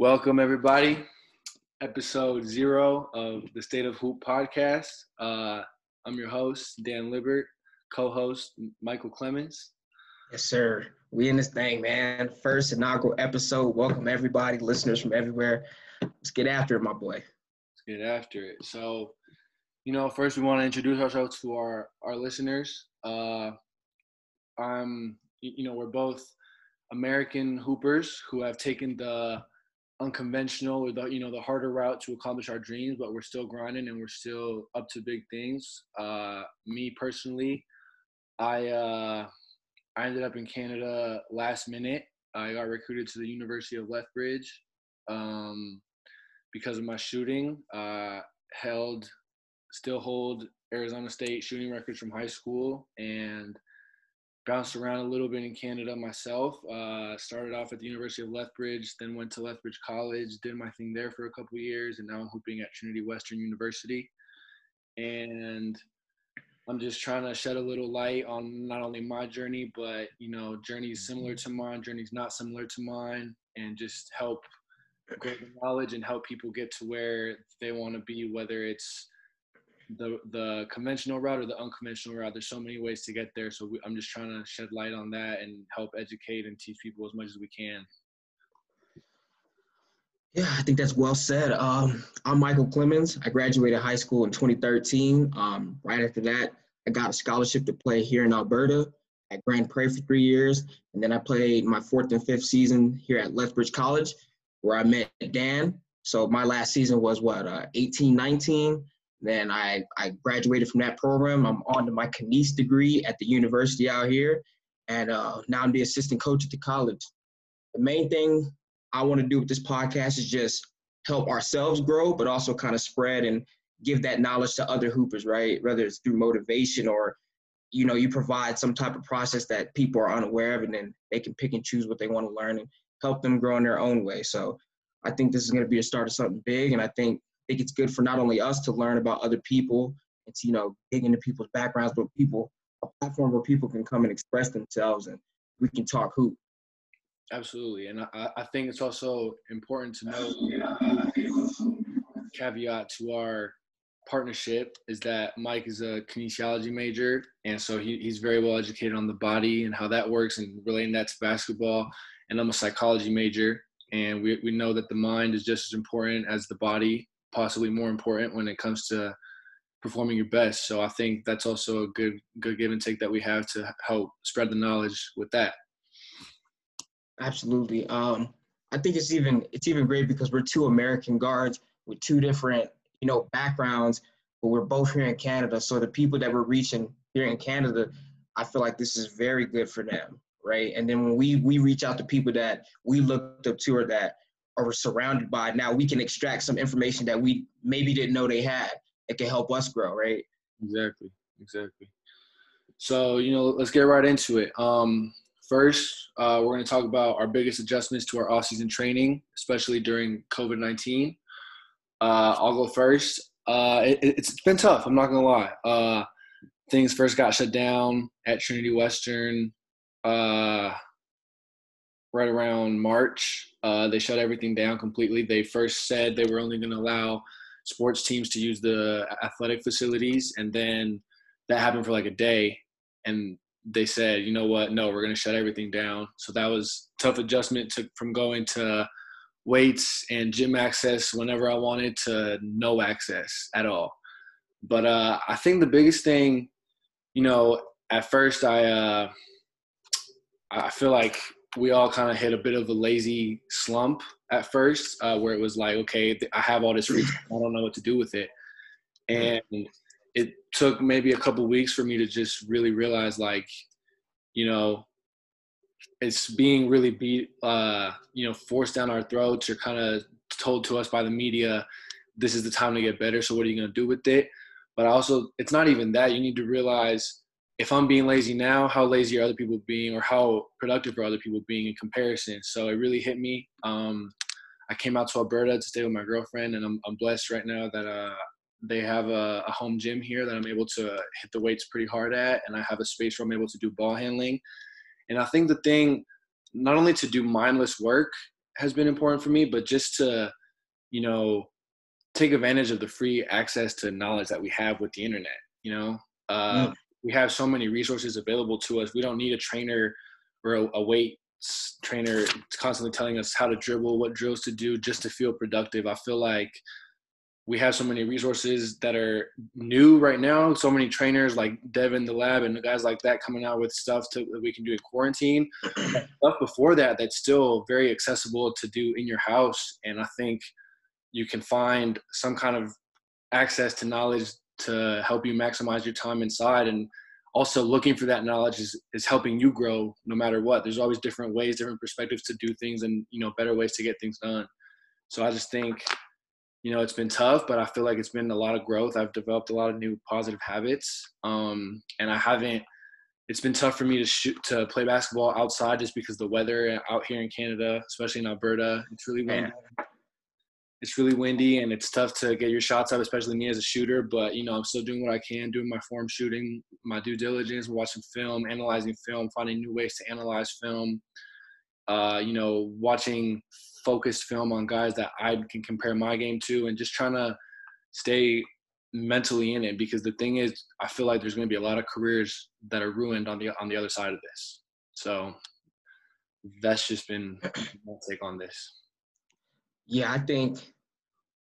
Welcome, everybody. Episode zero of the State of Hoop podcast. Uh, I'm your host, Dan Libert, co host, Michael Clemens. Yes, sir. We in this thing, man. First inaugural episode. Welcome, everybody, listeners from everywhere. Let's get after it, my boy. Let's get after it. So, you know, first we want to introduce ourselves to our, our listeners. Uh, I'm, you know, we're both American hoopers who have taken the unconventional or the you know the harder route to accomplish our dreams but we're still grinding and we're still up to big things. Uh me personally i uh i ended up in canada last minute. I got recruited to the university of lethbridge um because of my shooting. Uh held still hold arizona state shooting records from high school and bounced around a little bit in Canada myself. Uh, started off at the University of Lethbridge, then went to Lethbridge College, did my thing there for a couple years, and now I'm hooping at Trinity Western University. And I'm just trying to shed a little light on not only my journey, but you know, journeys similar to mine, journeys not similar to mine, and just help grow the knowledge and help people get to where they want to be, whether it's the the conventional route or the unconventional route. There's so many ways to get there. So we, I'm just trying to shed light on that and help educate and teach people as much as we can. Yeah, I think that's well said. Um, I'm Michael Clemens. I graduated high school in 2013. Um, right after that, I got a scholarship to play here in Alberta at Grande Prairie for three years. And then I played my fourth and fifth season here at Lethbridge College, where I met Dan. So my last season was what, uh, 18, 19. Then I, I graduated from that program. I'm on to my Kines degree at the university out here. And uh, now I'm the assistant coach at the college. The main thing I want to do with this podcast is just help ourselves grow, but also kind of spread and give that knowledge to other hoopers, right? Whether it's through motivation or, you know, you provide some type of process that people are unaware of and then they can pick and choose what they want to learn and help them grow in their own way. So I think this is going to be a start of something big. And I think think it's good for not only us to learn about other people and to, you know, dig into people's backgrounds, but people, a platform where people can come and express themselves and we can talk hoop. Absolutely. And I, I think it's also important to know caveat to our partnership is that Mike is a kinesiology major. And so he, he's very well educated on the body and how that works and relating that to basketball. And I'm a psychology major. And we, we know that the mind is just as important as the body possibly more important when it comes to performing your best. So I think that's also a good good give and take that we have to help spread the knowledge with that. Absolutely. Um, I think it's even it's even great because we're two American guards with two different you know backgrounds, but we're both here in Canada. So the people that we're reaching here in Canada, I feel like this is very good for them, right? And then when we we reach out to people that we looked up to or that or surrounded by now we can extract some information that we maybe didn't know they had it can help us grow right? Exactly exactly. So you know let's get right into it. Um first uh, we're going to talk about our biggest adjustments to our off-season training especially during covid-19 uh, i'll go first. Uh, it, has been tough i'm not going to lie. Uh, things first got shut down at trinity western. Uh, right around March. Uh, they shut everything down completely. They first said they were only going to allow sports teams to use the athletic facilities, and then that happened for like a day, and they said, you know what? No, we're going to shut everything down. So that was tough adjustment to from going to weights and gym access whenever I wanted to no access at all. But uh, I think the biggest thing, you know, at first I uh, I feel like we all kind of hit a bit of a lazy slump at first, uh, where it was like, okay, I have all this free I don't know what to do with it, and it took maybe a couple weeks for me to just really realize, like, you know, it's being really beat, uh, you know, forced down our throats or kind of told to us by the media, this is the time to get better. So what are you going to do with it? But also, it's not even that. You need to realize if I'm being lazy now, how lazy are other people being, or how productive are other people being in comparison? So it really hit me. Um, I came out to Alberta to stay with my girlfriend, and I'm, I'm blessed right now that uh, they have a, a, home gym here that I'm able to hit the weights pretty hard at, and I have a space where I'm able to do ball handling. And I think the thing, not only to do mindless work, has been important for me, but just to, you know, take advantage of the free access to knowledge that we have with the internet. You know, uh, mm. We have so many resources available to us. We don't need a trainer or a, a weight trainer constantly telling us how to dribble, what drills to do, just to feel productive. I feel like we have so many resources that are new right now. So many trainers like Devin the Lab and guys like that coming out with stuff to, that we can do in quarantine. stuff before that that's still very accessible to do in your house. And I think you can find some kind of access to knowledge to help you maximize your time inside. And also looking for that knowledge is, is helping you grow no matter what. There's always different ways, different perspectives to do things and, you know, better ways to get things done. So I just think you know, it's been tough, but I feel like it's been a lot of growth. I've developed a lot of new positive habits. Um, and I haven't, it's been tough for me to shoot, to play basketball outside just because the weather out here in Canada, especially in Alberta, it's really windy. It's really windy and it's tough to get your shots up, especially me as a shooter. But, you know, I'm still doing what I can, doing my form shooting, my due diligence, watching film, analyzing film, finding new ways to analyze film. Uh, you know, watching focused film on guys that I can compare my game to and just trying to stay mentally in it because the thing is I feel like there's going to be a lot of careers that are ruined on the on the other side of this. So that's just been my take on this. Yeah, I think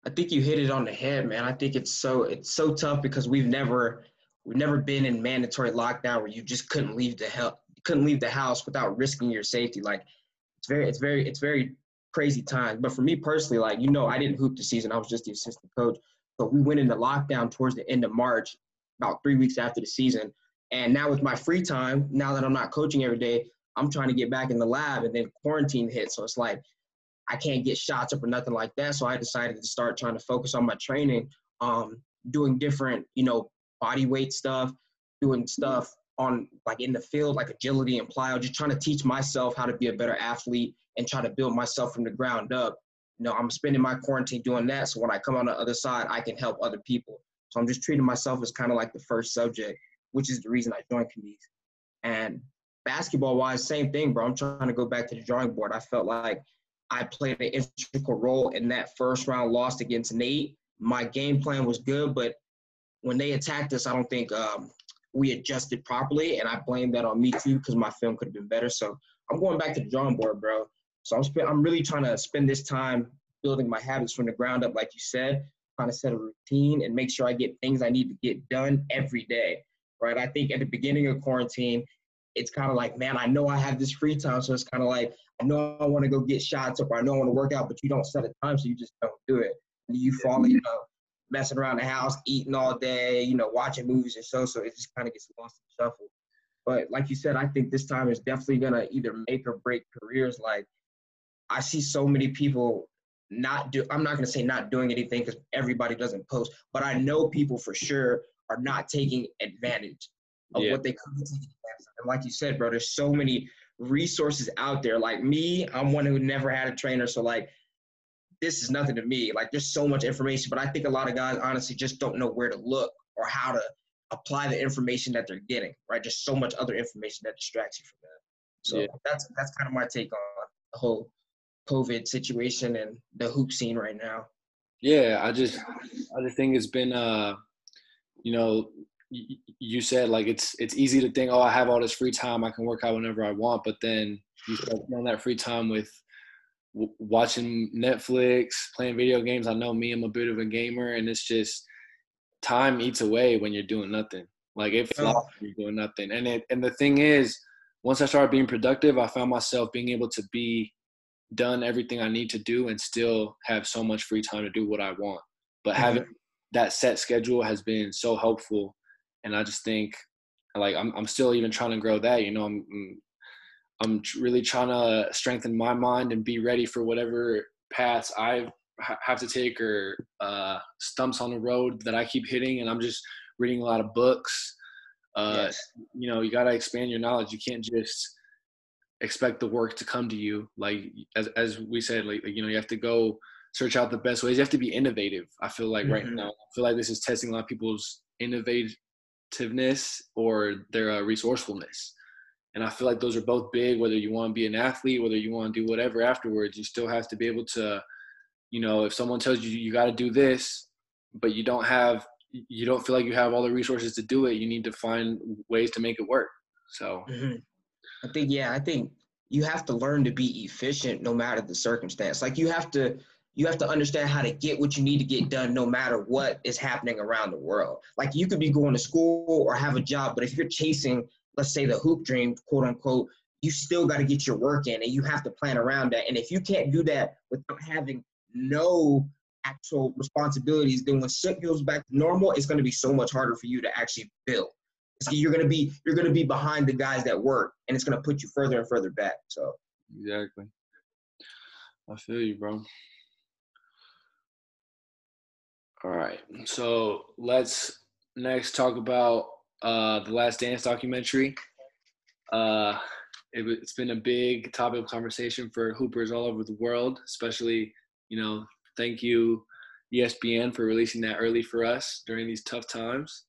I think you hit it on the head, man. I think it's so it's so tough because we've never we've never been in mandatory lockdown where you just couldn't leave the hell couldn't leave the house without risking your safety. Like it's very it's very it's very crazy times. But for me personally, like, you know, I didn't hoop the season. I was just the assistant coach. So we went into lockdown towards the end of March, about three weeks after the season. And now with my free time, now that I'm not coaching every day, I'm trying to get back in the lab and then quarantine hit. So it's like I can't get shots up or nothing like that. So I decided to start trying to focus on my training, um, doing different, you know, body weight stuff, doing stuff on like in the field, like agility and plyo, just trying to teach myself how to be a better athlete and try to build myself from the ground up. You know, I'm spending my quarantine doing that. So when I come on the other side, I can help other people. So I'm just treating myself as kind of like the first subject, which is the reason I joined Kanice. And basketball wise, same thing, bro. I'm trying to go back to the drawing board. I felt like I played an integral role in that first round loss against NAIT. My game plan was good, but when they attacked us, I don't think um, we adjusted properly, and I blame that on me too because my film could have been better. So I'm going back to the drawing board, bro. So I'm spend, I'm really trying to spend this time building my habits from the ground up, like you said, trying to set a routine and make sure I get things I need to get done every day. Right. I think at the beginning of quarantine, it's kind of like, man, I know I have this free time. So it's kind of like, I know I want to go get shots up or I know I want to work out, but you don't set a time, so you just don't do it. And you fall, you know, messing around the house, eating all day, you know, watching movies and so so it just kind of gets lost in shuffle. But like you said, I think this time is definitely gonna either make or break careers. Like I see so many people not do. I'm not going to say not doing anything because everybody doesn't post, but I know people for sure are not taking advantage of yeah. what they could be taking advantage of. And like you said, bro, there's so many resources out there. Like me, I'm one who never had a trainer, so like this is nothing to me. Like there's so much information, but I think a lot of guys honestly just don't know where to look or how to apply the information that they're getting. Right, just so much other information that distracts you from that. So yeah. that's that's kind of my take on the whole COVID situation and the hoop scene right now? Yeah, I just I just think it's been uh you know you said like it's it's easy to think oh I have all this free time I can work out whenever I want but then you start spending that free time with w- watching Netflix playing video games I know me I'm a bit of a gamer and it's just time eats away when you're doing nothing like it flies when you're doing nothing and it and the thing is once I started being productive I found myself being able to be done everything I need to do and still have so much free time to do what I want. But mm-hmm. having that set schedule has been so helpful, and I just think like I'm I'm still even trying to grow that. You know, I'm I'm really trying to strengthen my mind and be ready for whatever paths I have to take or uh, stumps on the road that I keep hitting, and I'm just reading a lot of books. Uh, yes. You know, you got to expand your knowledge. You can't just expect the work to come to you. Like as as we said, like you know, you have to go search out the best ways. You have to be innovative. I feel like mm-hmm. right now, I feel like this is testing a lot of people's or their uh, resourcefulness. And I feel like those are both big, whether you want to be an athlete, whether you want to do whatever afterwards, you still have to be able to, you know, if someone tells you you got to do this, but you don't have, you don't feel like you have all the resources to do it, you need to find ways to make it work. So mm-hmm. I think, yeah, I think you have to learn to be efficient no matter the circumstance. Like you have to, you have to understand how to get what you need to get done no matter what is happening around the world. Like you could be going to school or have a job, but if you're chasing let's say the hoop dream, quote unquote, you still got to get your work in and you have to plan around that. And if you can't do that without having no actual responsibilities, then when shit goes back to normal, it's going to be so much harder for you to actually build. So you're going to be you're going to be behind the guys that work, and it's going to put you further and further back. So exactly, I feel you, bro. All right, so let's next talk about uh, the Last Dance documentary. Uh, it, has been a big topic of conversation for hoopers all over the world, especially, you know, thank you, ESPN, for releasing that early for us during these tough times.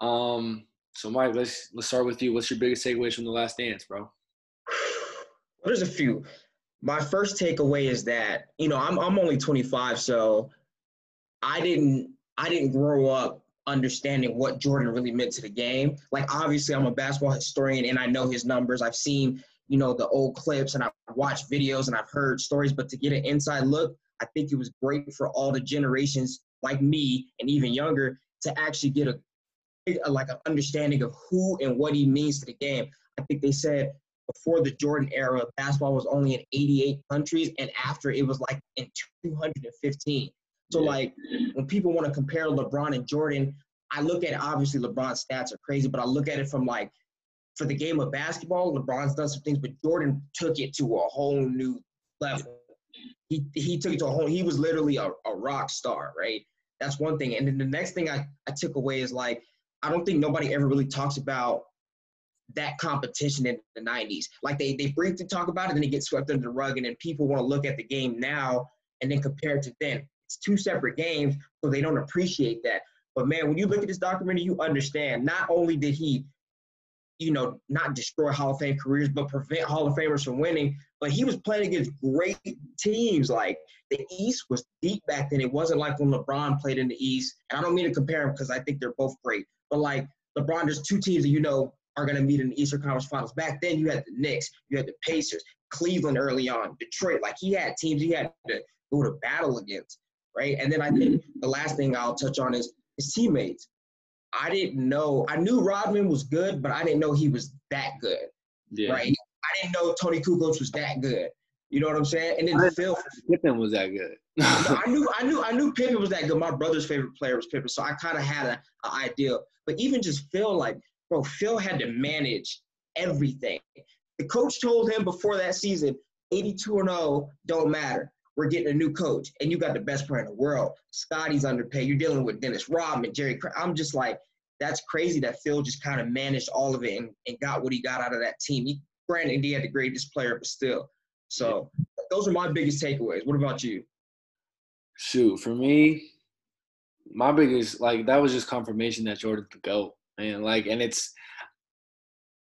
Um, so, Mike, let's let's start with you. What's your biggest takeaways from the Last Dance, bro? There's a few. My first takeaway is that you know I'm I'm only 25, so I didn't I didn't grow up understanding what Jordan really meant to the game. Like obviously I'm a basketball historian and I know his numbers. I've seen, you know, the old clips and I've watched videos and I've heard stories, but to get an inside look, I think it was great for all the generations like me and even younger to actually get a, a like an understanding of who and what he means to the game. I think they said before the Jordan era, basketball was only in 88 countries, and after it was like in 215. So yeah. like when people want to compare LeBron and Jordan, I look at obviously LeBron's stats are crazy, but I look at it from like for the game of basketball, LeBron's done some things, but Jordan took it to a whole new level. He he took it to a whole he was literally a, a rock star, right? That's one thing. And then the next thing I, I took away is like I don't think nobody ever really talks about that competition in the 90s. Like they they briefly talk about it, and then it gets swept under the rug, and then people want to look at the game now and then compare it to then. It's two separate games, so they don't appreciate that. But man, when you look at this documentary, you understand not only did he, you know, not destroy Hall of Fame careers, but prevent Hall of Famers from winning, but he was playing against great teams. Like the East was deep back then. It wasn't like when LeBron played in the East. And I don't mean to compare them because I think they're both great. But like LeBron, there's two teams that you know are going to meet in the Eastern Conference Finals. Back then, you had the Knicks, you had the Pacers, Cleveland early on, Detroit. Like he had teams he had to go to battle against right? And then I think the last thing I'll touch on is his teammates. I didn't know. I knew Rodman was good, but I didn't know he was that good. Yeah. Right. I didn't know Toni Kukoc was that good. You know what I'm saying? And then Phil Pippen was that good. I knew I knew I knew Pippen was that good. My brother's favorite player was Pippen, so I kind of had an idea. But even just Phil, like, bro, Phil had to manage everything. The coach told him before that season, 82 and 0 don't matter we're getting a new coach, and you got the best player in the world. Scottie's underpaid. You're dealing with Dennis Rodman, Jerry. I'm just like, that's crazy that Phil just kind of managed all of it and, and got what he got out of that team. He, granted, he had the greatest player, but still. So those are my biggest takeaways. What about you? Shoot, for me, my biggest like that was just confirmation that Jordan could go, and Like, and it's,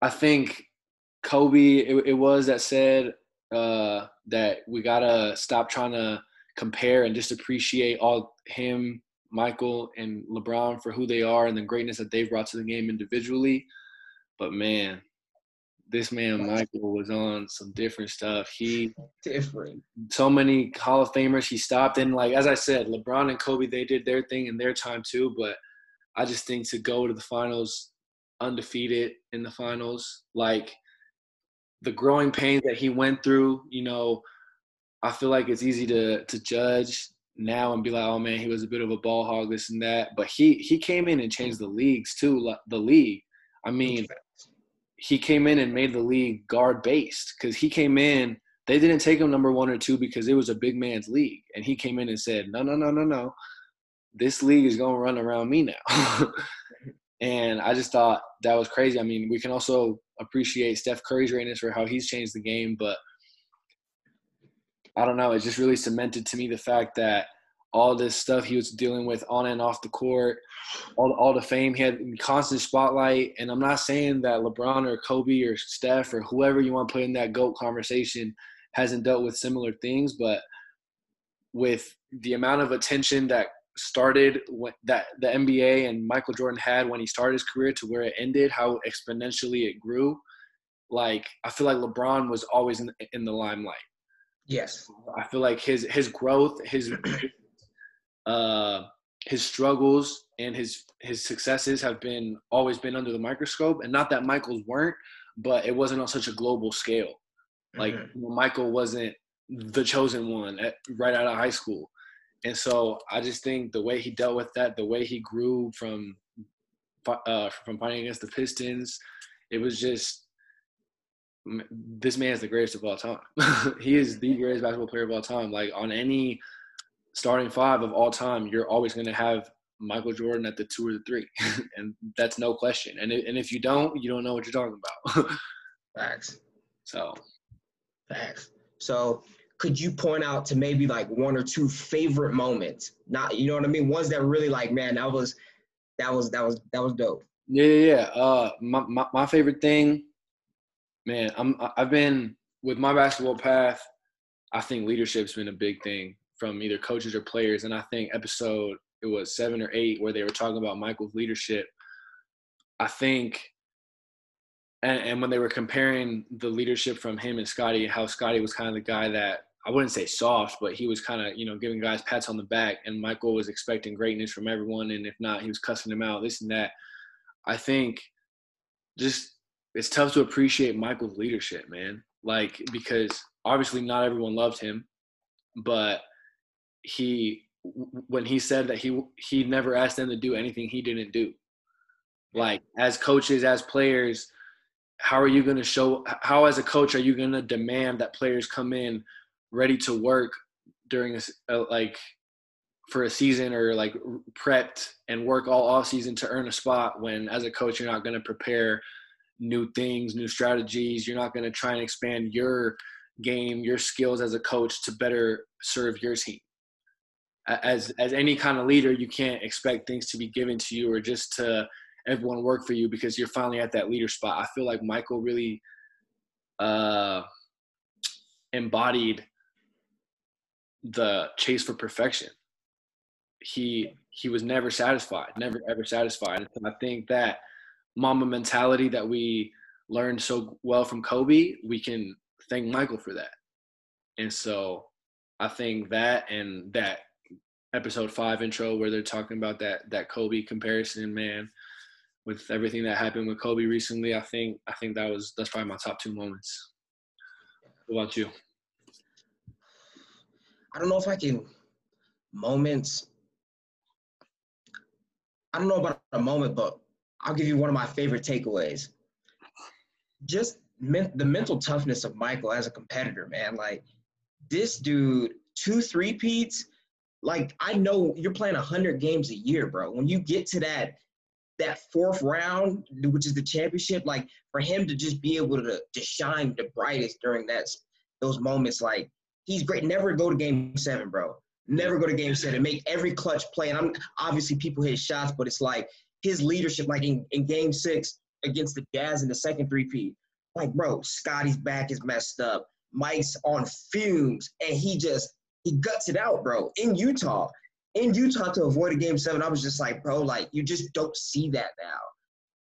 I think Kobe. It, it was that said uh, that we gotta stop trying to compare and just appreciate all him, Michael, and LeBron for who they are and the greatness that they've brought to the game individually. But man, this man Michael was on some different stuff. He different. So many Hall of Famers he stopped and like as I said, LeBron and Kobe they did their thing in their time too. But I just think to go to the finals undefeated in the finals, like the growing pains that he went through, you know, I feel like it's easy to to judge now and be like, oh man, he was a bit of a ball hog, this and that. But he he came in and changed the leagues too. The league. I mean, he came in and made the league guard based because he came in. They didn't take him number one or two because it was a big man's league, and he came in and said, no, no, no, no, no. This league is gonna run around me now. and I just thought that was crazy. I mean, we can also appreciate Steph Curry's greatness for how he's changed the game, but I don't know. It just really cemented to me the fact that all this stuff he was dealing with on and off the court, all, all the fame he had, constant spotlight. And I'm not saying that LeBron or Kobe or Steph or whoever you want to put in that GOAT conversation hasn't dealt with similar things, but with the amount of attention that started that the NBA and Michael Jordan had when he started his career to where it ended, how exponentially it grew. Like I feel like LeBron was always in, in the limelight. Yes. I feel like his his growth, his uh, his struggles and his his successes have been always been under the microscope, and not that Michael's weren't, but it wasn't on such a global scale. Like mm-hmm. Michael wasn't the chosen one at, right out of high school, and so I just think the way he dealt with that, the way he grew from uh, from fighting against the Pistons, it was just this man is the greatest of all time. he is the greatest basketball player of all time. Like on any starting five of all time, you're always going to have Michael Jordan at the two or the three, and that's no question. And and if you don't, you don't know what you're talking about. Facts. So. Facts. So could you point out to maybe like one or two favorite moments? Not you know what I mean? Ones that really like, man, that was that was that was that was dope. Yeah, yeah, yeah. Uh, my, my my favorite thing, man. I'm I've been with my basketball path. I think leadership's been a big thing from either coaches or players. And I think episode it was seven or eight where they were talking about Michael's leadership. I think, and, and when they were comparing the leadership from him and Scottie, how Scottie was kind of the guy that I wouldn't say soft, but he was kind of you know giving guys pats on the back, and Michael was expecting greatness from everyone, and if not, he was cussing them out, this and that. I think just it's tough to appreciate Michael's leadership, man. Like because obviously not everyone loved him, but he when he said that he he never asked them to do anything he didn't do. Like as coaches, as players, how are you going to show? How as a coach are you going to demand that players come in ready to work during a, uh, like for a season or like prepped and work all off season to earn a spot when as a coach you're not going to prepare new things, new strategies. You're not going to try and expand your game, your skills as a coach to better serve your team as as any kind of leader, you can't expect things to be given to you or just to everyone work for you because you're finally at that leader spot. I feel like Michael really uh, embodied the chase for perfection. He he was never satisfied, never ever satisfied. And I think that Mamba mentality that we learned so well from Kobe, we can thank Michael for that. And so I think that and that episode five intro where they're talking about that that Kobe comparison, man. With everything that happened with Kobe recently, I think I think that was that's probably my top two moments. What about you? I don't know if I can moments. I don't know about a moment, but I'll give you one of my favorite takeaways. Just men- the mental toughness of Michael as a competitor, man. Like this dude, two three peats like I know you're playing 100 games a year, bro. When you get to that that fourth round, which is the championship, like for him to just be able to, to shine the brightest during that those moments, like he's great. Never go to game seven, bro. Never go to game seven. Make every clutch play. And I'm obviously people hit shots, but it's like his leadership, like in, in game six against the Jazz in the second three P. Like, bro, Scottie's back is messed up. Mike's on fumes, and he just he guts it out, bro, in Utah. In Utah to avoid a game seven, I was just like, bro, like you just don't see that now.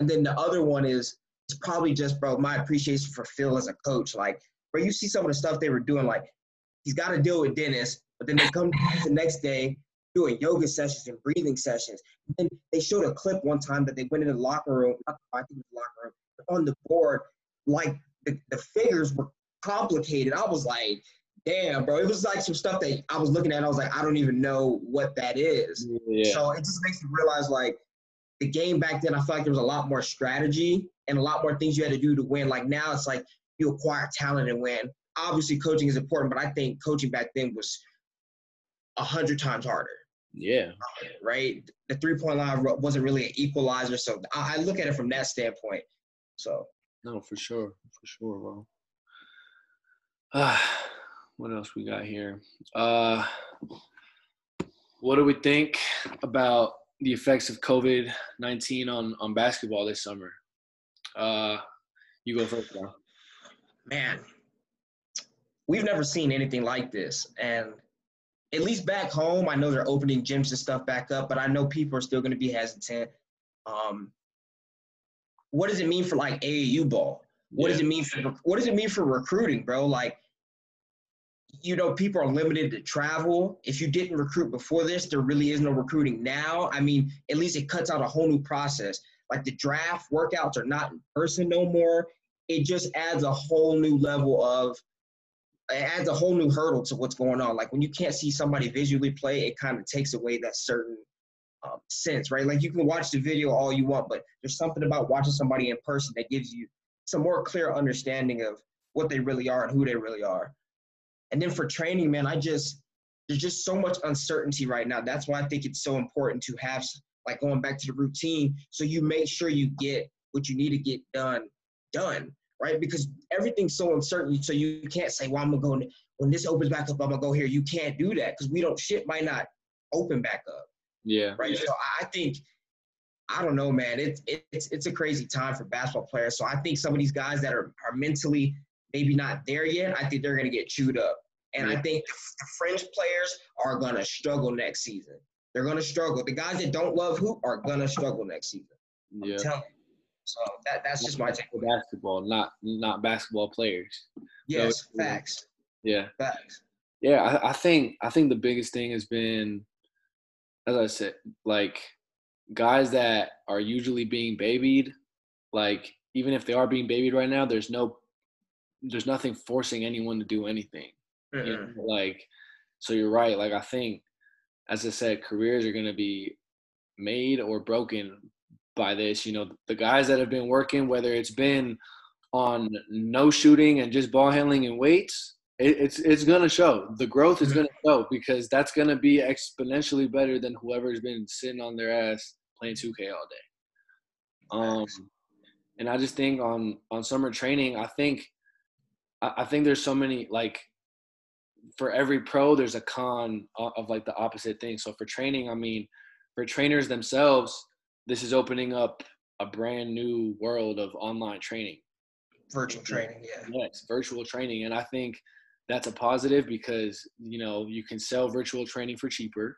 And then the other one is it's probably just, bro, my appreciation for Phil as a coach. Like, bro, you see some of the stuff they were doing, like he's got to deal with Dennis, but then they come the next day doing yoga sessions and breathing sessions. And then they showed a clip one time that they went in the locker room, I think the locker room, on the board, like the, the figures were complicated. I was like, damn, bro. It was like some stuff that I was looking at. I was like, I don't even know what that is. Yeah. So it just makes me realize like the game back then. I feel like there was a lot more strategy and a lot more things you had to do to win. Like now, it's like you acquire talent and win. Obviously, coaching is important, but I think coaching back then was a hundred times harder. Yeah. Right. The three point line wasn't really an equalizer, so I look at it from that standpoint. So. No, for sure, for sure, bro. Ah what else we got here? Uh, what do we think about the effects of COVID nineteen on on basketball this summer? Uh, you go first, bro. Man, we've never seen anything like this, and at least back home, I know they're opening gyms and stuff back up, but I know people are still going to be hesitant. Um, what does it mean for like AAU ball? What yeah. does it mean for what does it mean for recruiting, bro? Like, you know, people are limited to travel. If you didn't recruit before this, there really is no recruiting now. I mean, at least it cuts out a whole new process. Like the draft workouts are not in person no more. It just adds a whole new level of it adds a whole new hurdle to what's going on. Like when you can't see somebody visually play, it kind of takes away that certain um, sense, right? Like you can watch the video all you want, but there's something about watching somebody in person that gives you some more clear understanding of what they really are and who they really are. And then for training, man, I just there's just so much uncertainty right now. That's why I think it's so important to have like going back to the routine, so you make sure you get what you need to get done done right? Because everything's so uncertain. So you can't say, well, I'm gonna go when this opens back up, I'm gonna go here. You can't do that because we don't shit might not open back up. Yeah. Right. Yeah. So I think I don't know, man. It's it's it's a crazy time for basketball players. So I think some of these guys that are are mentally maybe not there yet, I think they're gonna get chewed up. And yeah. I think the fringe players are gonna struggle next season. They're gonna struggle. The guys that don't love hoop are gonna struggle next season. I'm yeah. telling you. So that, that's just my take. Basketball, not not basketball players. Yes, so, facts. Yeah. Facts. Yeah, I, I think I think the biggest thing has been, as I said, like guys that are usually being babied, like even if they are being babied right now, there's no there's nothing forcing anyone to do anything. Mm-hmm. You know, like so you're right. Like I think, as I said, careers are gonna be made or broken by this. You know, the guys that have been working, whether it's been on no shooting and just ball handling and weights, it, it's it's gonna show. The growth is gonna show because that's gonna be exponentially better than whoever's been sitting on their ass playing 2K all day. Um, and I just think on on summer training, I think I think there's so many like for every pro there's a con of like the opposite thing. So for training, I mean, for trainers themselves, this is opening up a brand new world of online training. Virtual training, yeah. Yes, virtual training. And I think that's a positive because, you know, you can sell virtual training for cheaper,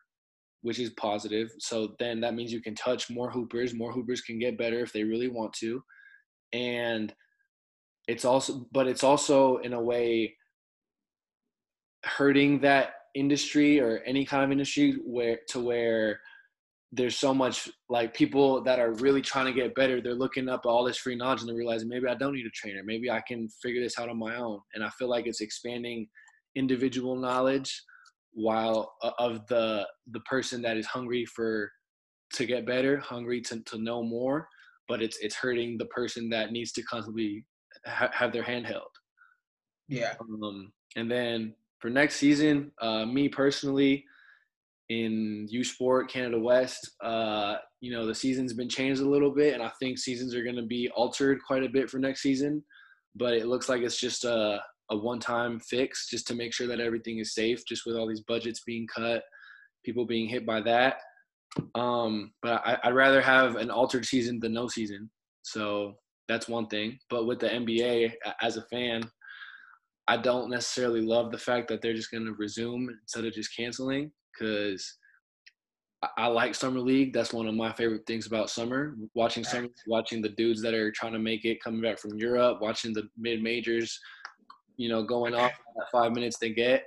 which is positive. So then that means you can touch more hoopers. More hoopers can get better if they really want to. And it's also, but it's also in a way hurting that industry or any kind of industry where to where there's so much like people that are really trying to get better. They're looking up all this free knowledge and they're realizing maybe I don't need a trainer. Maybe I can figure this out on my own. And I feel like it's expanding individual knowledge while uh, of the the person that is hungry for to get better, hungry to, to know more, but it's it's hurting the person that needs to constantly ha- have their hand held. Yeah. Um, and then for next season, uh, me personally, in U Sport Canada West. Uh, you know, the season's been changed a little bit, and I think seasons are going to be altered quite a bit for next season. But it looks like it's just a, a one time fix just to make sure that everything is safe, just with all these budgets being cut, people being hit by that. Um, but I, I'd rather have an altered season than no season. So that's one thing. But with the NBA, as a fan, I don't necessarily love the fact that they're just going to resume instead of just canceling because I like summer league. That's one of my favorite things about summer. Watching summer, watching the dudes that are trying to make it, coming back from Europe, watching the mid majors, you know, going off that five minutes they get.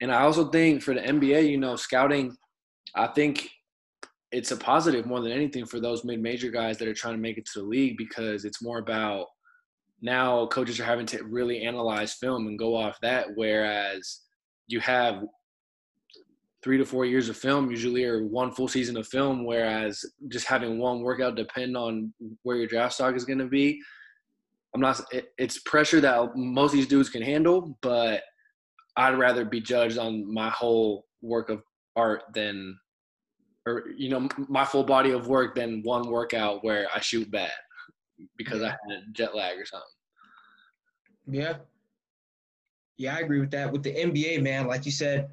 And I also think for the NBA, you know, scouting, I think it's a positive more than anything for those mid major guys that are trying to make it to the league because it's more about now coaches are having to really analyze film and go off that, whereas you have three to four years of film usually or one full season of film whereas just having one workout depend on where your draft stock is going to be. I'm not it, it's pressure that most of these dudes can handle but i'd rather be judged on my whole work of art than or you know my full body of work than one workout where i shoot bad because i had jet lag or something yeah yeah i agree with that with the nba man like you said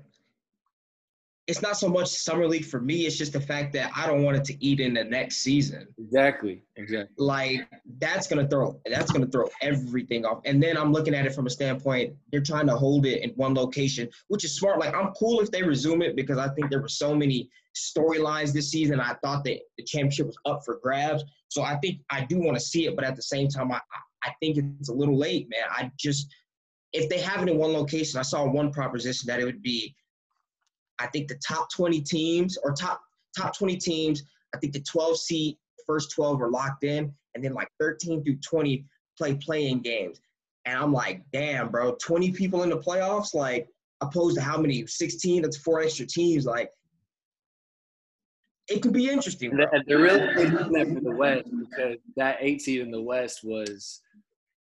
it's not so much summer league for me. It's just the fact that I don't want it to eat in the next season. Exactly. Exactly. Like that's gonna throw that's gonna throw everything off. And then I'm looking at it from a standpoint, they're trying to hold it in one location, which is smart. Like I'm cool if they resume it because I think there were so many storylines this season. I thought that the championship was up for grabs. So I think I do want to see it, but at the same time, I I think it's a little late, man. I just if they have it in one location, I saw one proposition that it would be I think the top 20 teams or top top 20 teams, I think the 12 seed first 12 are locked in, and then like 13 through 20 play playing games. And I'm like, damn, bro, 20 people in the playoffs, like opposed to how many? 16. That's four extra teams. Like, it could be interesting. Bro. They're really doing that for the West because that eight seed in the West was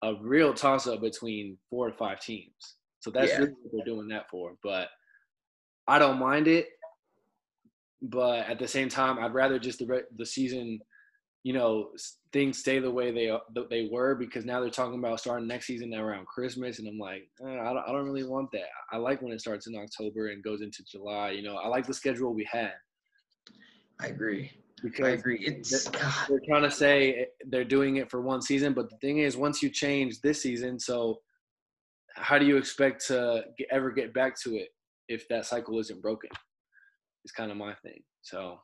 a real toss up between four to five teams. So that's yeah. really what they're doing that for. But I don't mind it, but at the same time, I'd rather just the the season, you know, things stay the way they they were because now they're talking about starting next season around Christmas, and I'm like, eh, I don't I don't really want that. I like when it starts in October and goes into July. You know, I like the schedule we had. I agree. Because I agree. It's they're, they're trying to say they're doing it for one season, but the thing is, once you change this season, so how do you expect to get, ever get back to it? if that cycle isn't broken. It's kind of my thing. So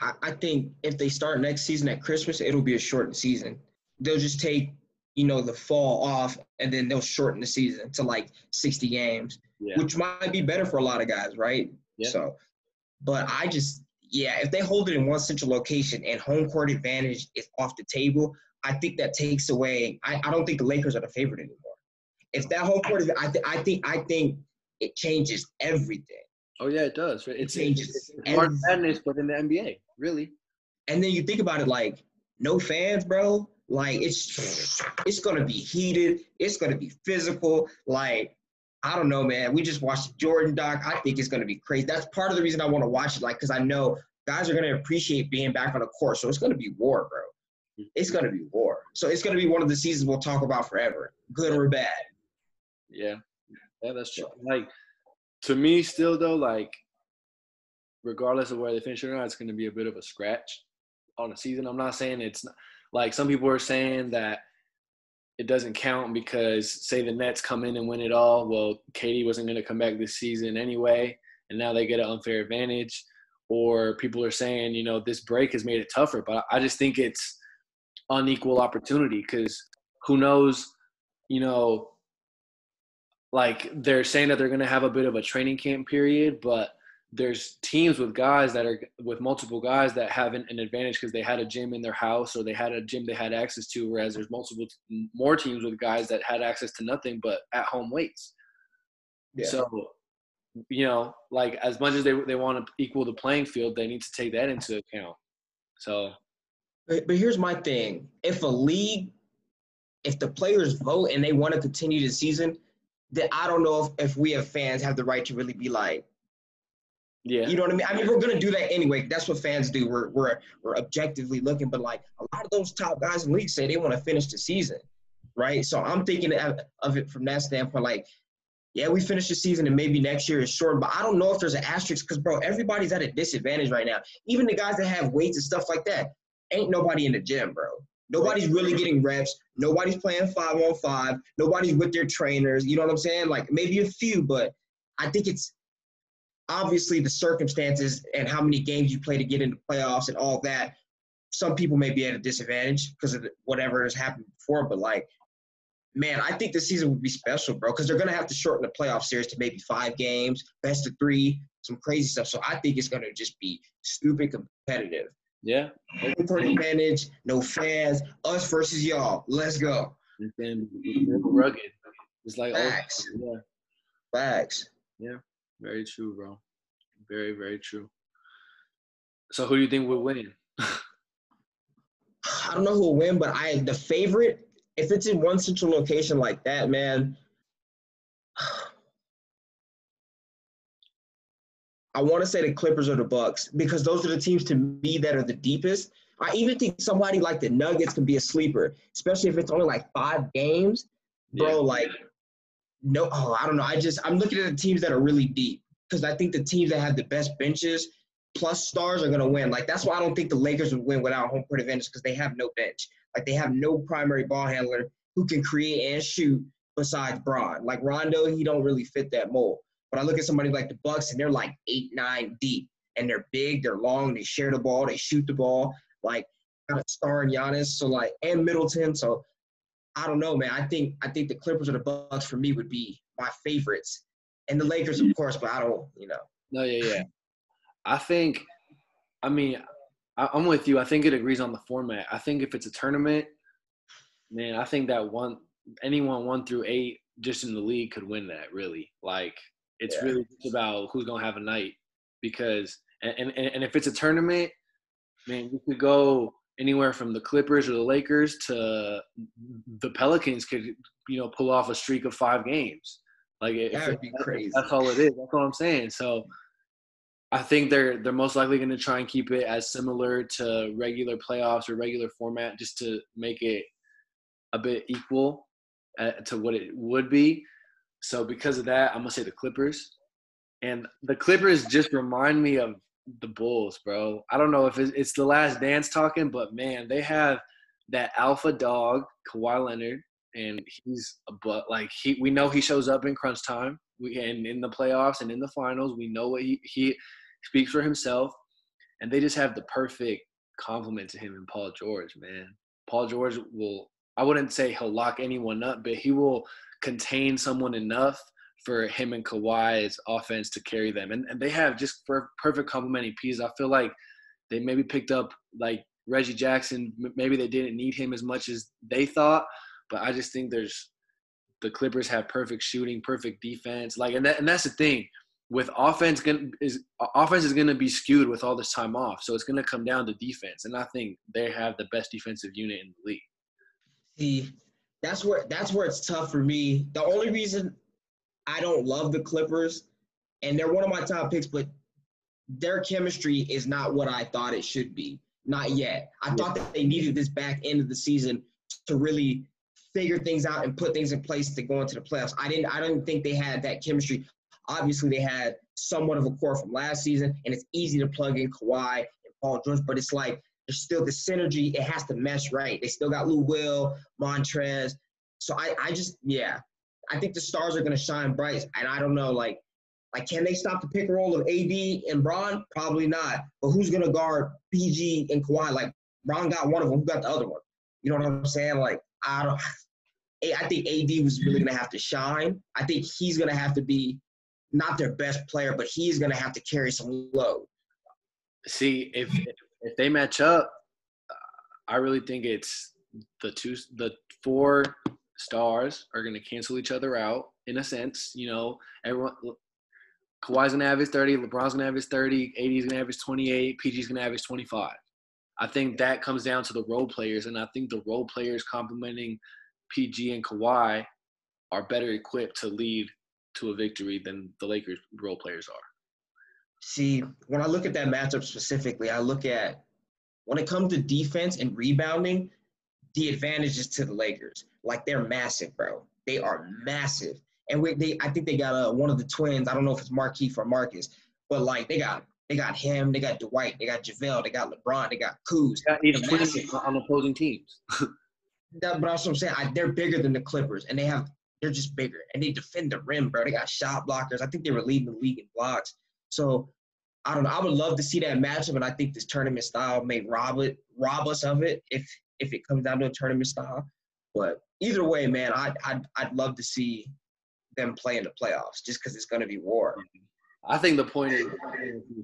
I, I think if they start next season at Christmas, it'll be a shortened season. They'll just take you know the fall off and then they'll shorten the season to like 60 games yeah. which might be better for a lot of guys right yeah. so but i just yeah if they hold it in one central location and home court advantage is off the table i think that takes away i, I don't think the lakers are the favorite anymore if that home court I, th- I think i think it changes everything. Oh yeah, it does. It, it changes. It's March Madness, but in the NBA, really. And then you think about it, like no fans, bro. Like it's it's gonna be heated. It's gonna be physical. Like I don't know, man. We just watched Jordan doc. I think it's gonna be crazy. That's part of the reason I want to watch it, like, because I know guys are gonna appreciate being back on the court. So it's gonna be war, bro. It's gonna be war. So it's gonna be one of the seasons we'll talk about forever, good or bad. Yeah, yeah, that's true. Like to me, still though, like regardless of where they finish or not, it's going to be a bit of a scratch on the season. I'm not saying it's not, like some people are saying that it doesn't count because say the Nets come in and win it all. Well, KD wasn't going to come back this season anyway, and now they get an unfair advantage. Or people are saying, you know, this break has made it tougher. But I just think it's unequal opportunity because who knows, you know, like they're saying that they're going to have a bit of a training camp period, but there's teams with guys that are with multiple guys that have an, an advantage because they had a gym in their house or they had a gym they had access to, whereas there's multiple more teams with guys that had access to nothing but at home weights. Yeah. So, you know, like as much as they they want to equal the playing field, they need to take that into account. So, but, but here's my thing: if a league, if the players vote and they want to continue the season, then I don't know if, if we have fans have the right to really be like, yeah, you know what I mean. I mean, we're gonna do that anyway. That's what fans do. We're we're we're objectively looking, but like a lot of those top guys in the league say they want to finish the season, right? So I'm thinking of, it from that standpoint. Like, yeah, we finish the season and maybe next year is short, but I don't know if there's an asterisk because bro, everybody's at a disadvantage right now. Even the guys that have weights and stuff like that, ain't nobody in the gym, bro. Nobody's really getting reps. Nobody's playing five on five. Nobody's with their trainers. You know what I'm saying? Like maybe a few, but I think it's obviously the circumstances and how many games you play to get into playoffs and all that. Some people may be at a disadvantage because of whatever has happened before, but like, man, I think this season would be special, bro, because they're gonna have to shorten the playoff series to maybe five games, best of three, some crazy stuff. So I think it's gonna just be stupid competitive. Yeah. Home court advantage, no fans, us versus y'all. Let's go. And rugged. It's like oh, facts. Oh, yeah. Facts. Yeah. Very true, bro. Very, very true. So who do you think will win? I don't know who will win, but I the favorite, if it's in one central location like that, man, I want to say the Clippers or the Bucks because those are the teams to me that are the deepest. I even think somebody like the Nuggets can be a sleeper, especially if it's only like five games. Bro, yeah. like no, oh, I don't know. I just I'm looking at the teams that are really deep. because I think the teams that have the best benches plus stars are gonna win. Like that's why I don't think the Lakers would win without home court advantage because they have no bench. Like they have no primary ball handler who can create and shoot besides Bron. Like Rondo, he don't really fit that mold. But I look at somebody like the Bucks and they're like eight, nine deep. And they're big, they're long, they share the ball, they shoot the ball. Like got a star in Giannis, so like and Middleton. So I don't know, man. I think I think the Clippers or the Bucks for me would be my favorites. And the Lakers, of course, but I don't, you know. No, yeah, yeah. I think, I mean, I, I'm with you. I think it agrees on the format. I think if it's a tournament, man, I think that one anyone one through eight just in the league could win that. Really, like it's Yeah. really just about who's gonna have a night because and, and and if it's a tournament, man, you could go anywhere from the Clippers or the Lakers to the Pelicans could you know pull off a streak of five games. Like if That would be crazy. that's all it is. That's what I'm saying. So I think they're they're most likely going to try and keep it as similar to regular playoffs or regular format, just to make it a bit equal uh, to what it would be. So because of that, I'm gonna say the Clippers, and the Clippers just remind me of the Bulls, bro. I don't know if it's, the last dance talking, but man, they have that alpha dog, Kawhi Leonard, and he's a but like he we know he shows up in crunch time. We and in the playoffs and in the finals, we know what he he speaks for himself, and they just have the perfect compliment to him and Paul George, man. Paul George will I wouldn't say he'll lock anyone up, but he will contain someone enough for him and Kawhi's offense to carry them. And, and they have just per- perfect complementing pieces. I feel like they maybe picked up like Reggie Jackson. M- Maybe they didn't need him as much as they thought, but I just think there's the Clippers have perfect shooting, perfect defense. Like, and that, and that's the thing with offense gonna, is offense is going to be skewed with all this time off. So it's going to come down to defense. And I think they have the best defensive unit in the league. See, that's where that's where it's tough for me. The only reason I don't love the Clippers, and they're one of my top picks, but their chemistry is not what I thought it should be. Not yet. I thought that they needed this back end of the season to really figure things out and put things in place to go into the playoffs. I didn't I didn't think they had that chemistry. Obviously, they had somewhat of a core from last season, and it's easy to plug in Kawhi and Paul George, but it's like there's still the synergy. It has to mesh right. They still got Lou Will, Montrez. So I, I just, yeah, I think the stars are going to shine bright. And I don't know, like, like can they stop the pick and roll of AD and Bron? Probably not. But who's going to guard PG and Kawhi? Like, Bron got one of them. Who got the other one? You know what I'm saying? Like, I don't. I think AD was really going to have to shine. I think he's going to have to be not their best player, but he's going to have to carry some load. See, if if they match up, I really think it's the two, the four stars are going to cancel each other out in a sense. You know, everyone. Kawhi's gonna average 30, LeBron's gonna average 30, AD's gonna average 28, PG's gonna average 25. I think that comes down to the role players, and I think the role players complementing PG and Kawhi are better equipped to lead to a victory than the Lakers role players are. See, when I look at that matchup specifically, I look at when it comes to defense and rebounding, the advantage is to the Lakers. Like they're massive, bro. They are massive. And we, they, I think they got uh, one of the twins. I don't know if it's Markieff or Marcus, but like they got, they got him, they got Dwight, they got JaVale, they got LeBron, they got Kuz. Massive. on opposing teams. That, but that's what I'm saying. I, they're bigger than the Clippers, and they have, they're just bigger, and they defend the rim, bro. They got shot blockers. I think they were leading the league in blocks. So I don't know. I would love to see that matchup, and I think this tournament style may rob it, rob us of it if if it comes down to a tournament style. But either way, man, I I'd, I'd love to see them play in the playoffs just because it's going to be war. I think the point is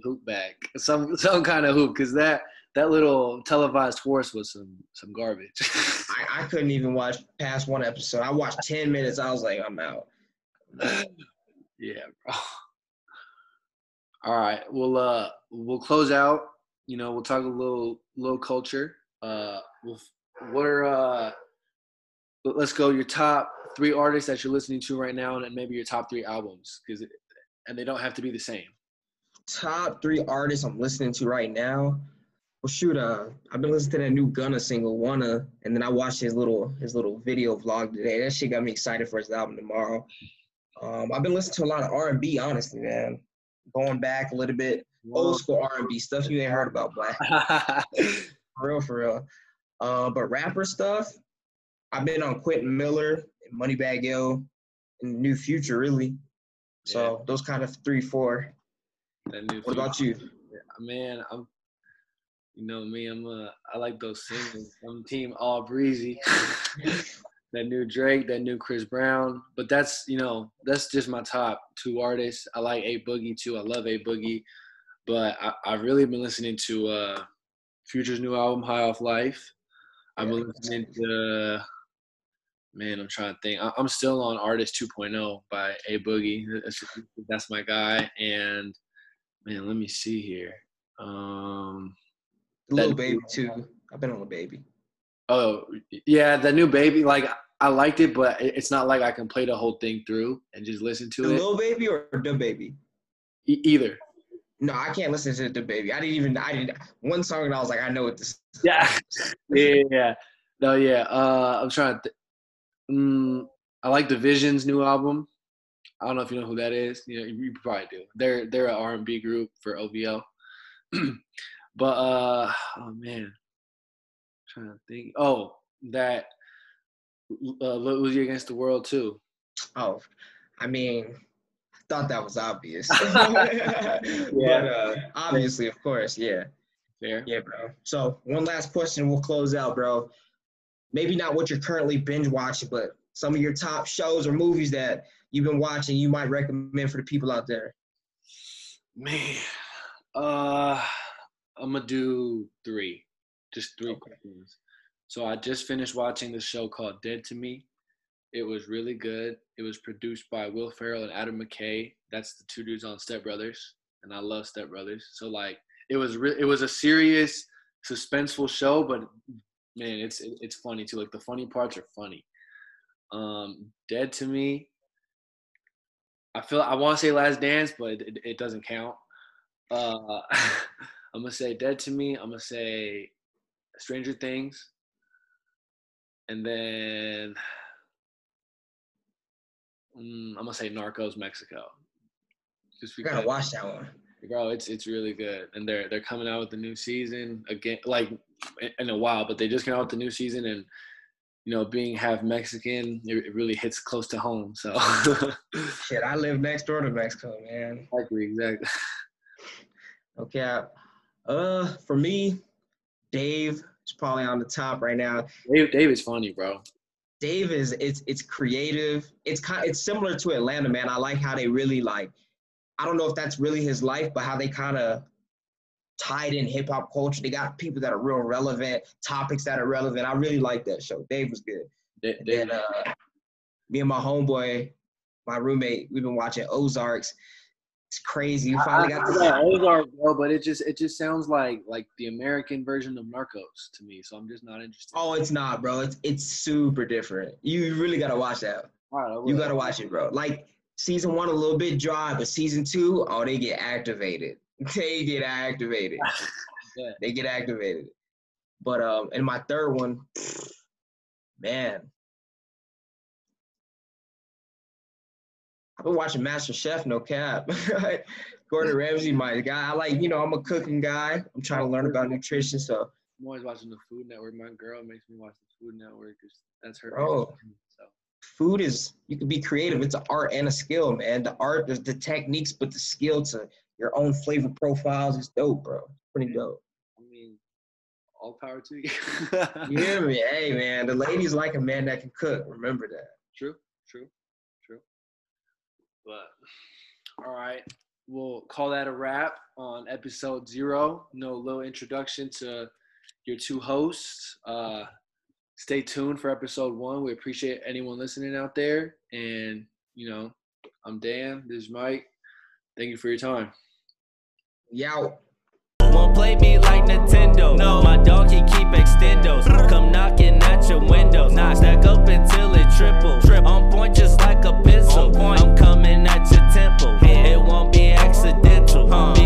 hoop back, some some kind of hoop, because that that little televised horse was some some garbage. I, I couldn't even watch past one episode. I watched ten minutes. I was like, I'm out. yeah, bro. All right, we'll uh we'll close out. You know, we'll talk a little little culture. Uh, we'll, what are uh, let- let's go your top three artists that you're listening to right now, and maybe your top three albums, because and they don't have to be the same. top three artists I'm listening to right now. Well, shoot, uh, I've been listening to that new Gunna single, "Wunna," and then I watched his little his little video vlog today. That shit got me excited for his album tomorrow. Um, I've been listening to a lot of R&B, honestly, man. going back a little bit, old school R&B stuff you ain't heard about, Black. for real, for real. Uh, but rapper stuff, I've been on Quentin Miller, and Moneybagg Yo, and New Future, really. So yeah. those kind of three, four. what about you? Man, I'm. You know me, I'm a. I like those singles. I'm Team All Breezy. that new Drake, that new Chris Brown. But that's you know that's just my top two artists. I like A Boogie too. I love A Boogie, but I, have really been listening to uh, Future's new album, High Off Life. I've been listening to man. I'm trying to think. I, am still on Artist 2.0 by A Boogie. That's, my guy. And man, let me see here. Um, Lil Baby too. I've been on the baby. Oh yeah, the new baby. Like I liked it, but it's not like I can play the whole thing through and just listen to it. the it. Lil Baby or DaBaby? E- either. No, I can't listen to DaBaby. I didn't even. I didn't. One song and I was like, I know what this. Yeah, yeah, yeah. No, yeah. Uh, I'm trying to. Th- mm, I like the dvsn new album. I don't know if you know who that is. You know, you probably do. They're they're an R&B group for OVO. but uh, oh man, I'm trying to think. Oh, that uh, Lil Uzi against the world too. Oh, I mean, thought that was obvious. yeah. But uh, obviously, of course, yeah. Fair. Yeah, bro. So one last question, we'll close out, bro. Maybe not what you're currently binge watching, but some of your top shows or movies that you've been watching you might recommend for the people out there. Man, uh, I'm gonna do three. Just three okay. So I just finished watching the show called Dead to Me. It was really good. It was produced by Will Ferrell and Adam McKay. That's the two dudes on Step Brothers, and I love Step Brothers. So like, it was re- it was a serious, suspenseful show, but man, it's it's funny too. Like the funny parts are funny. Um, Dead to Me. I feel I want to say Last Dance, but it, it doesn't count. Uh, I'm gonna say Dead to Me. I'm gonna say Stranger Things, and then mm, I'm gonna say Narcos Mexico. Just because, gotta watch that one, bro. It's it's really good, and they're they're coming out with the new season again, like in a while, but they just came out with the new season, and you know, being half Mexican, it, it really hits close to home. So, shit, I live next door to Mexico, man. Exactly, exactly. Okay, uh, for me, Dave is probably on the top right now. Dave, Dave is funny, bro. Dave is it's it's creative. It's kind it's similar to Atlanta, man. I like how they really like. I don't know if that's really his life, but how they kind of tied in hip hop culture. They got people that are real relevant, topics that are relevant. I really like that show. Dave was good. Dave, and then, uh, me and my homeboy, my roommate, we've been watching Ozarks. It's crazy. You finally got the yeah, Ozark, bro, but it just it just sounds like like the American version of Narcos to me. So I'm just not interested. Oh, it's not, bro. It's it's super different. You really gotta watch that. you gotta watch it, bro. Like season one a little bit dry, but season two, oh, they get activated. They get activated. yeah. They get activated. But um, and my third one, man, I've been watching Master Chef, no cap. Gordon Ramsay, my guy. I like, you know, I'm a cooking guy. I'm trying to learn about nutrition, so. I'm always watching the Food Network. My girl makes me watch the Food Network. Because that's her. Oh. So. Food is you can be creative. It's an art and a skill, man. The art, there's the techniques, but the skill to your own flavor profiles is dope, bro. Pretty dope. I mean, all power to you. you hear me? Hey, man, the ladies like a man that can cook. Remember that. True. True. But all right, we'll call that a wrap on episode zero. No little introduction to your two hosts. Uh, stay tuned for episode one. We appreciate anyone listening out there. And, you know, I'm Dan. This is Mike. Thank you for your time. Yeah. Won't play me like Nintendo. No, my dog he keep extendos. Come knocking at your windows. Knock stack up and like a pencil. Oh, I'm coming at your temple. It won't be accidental. huh?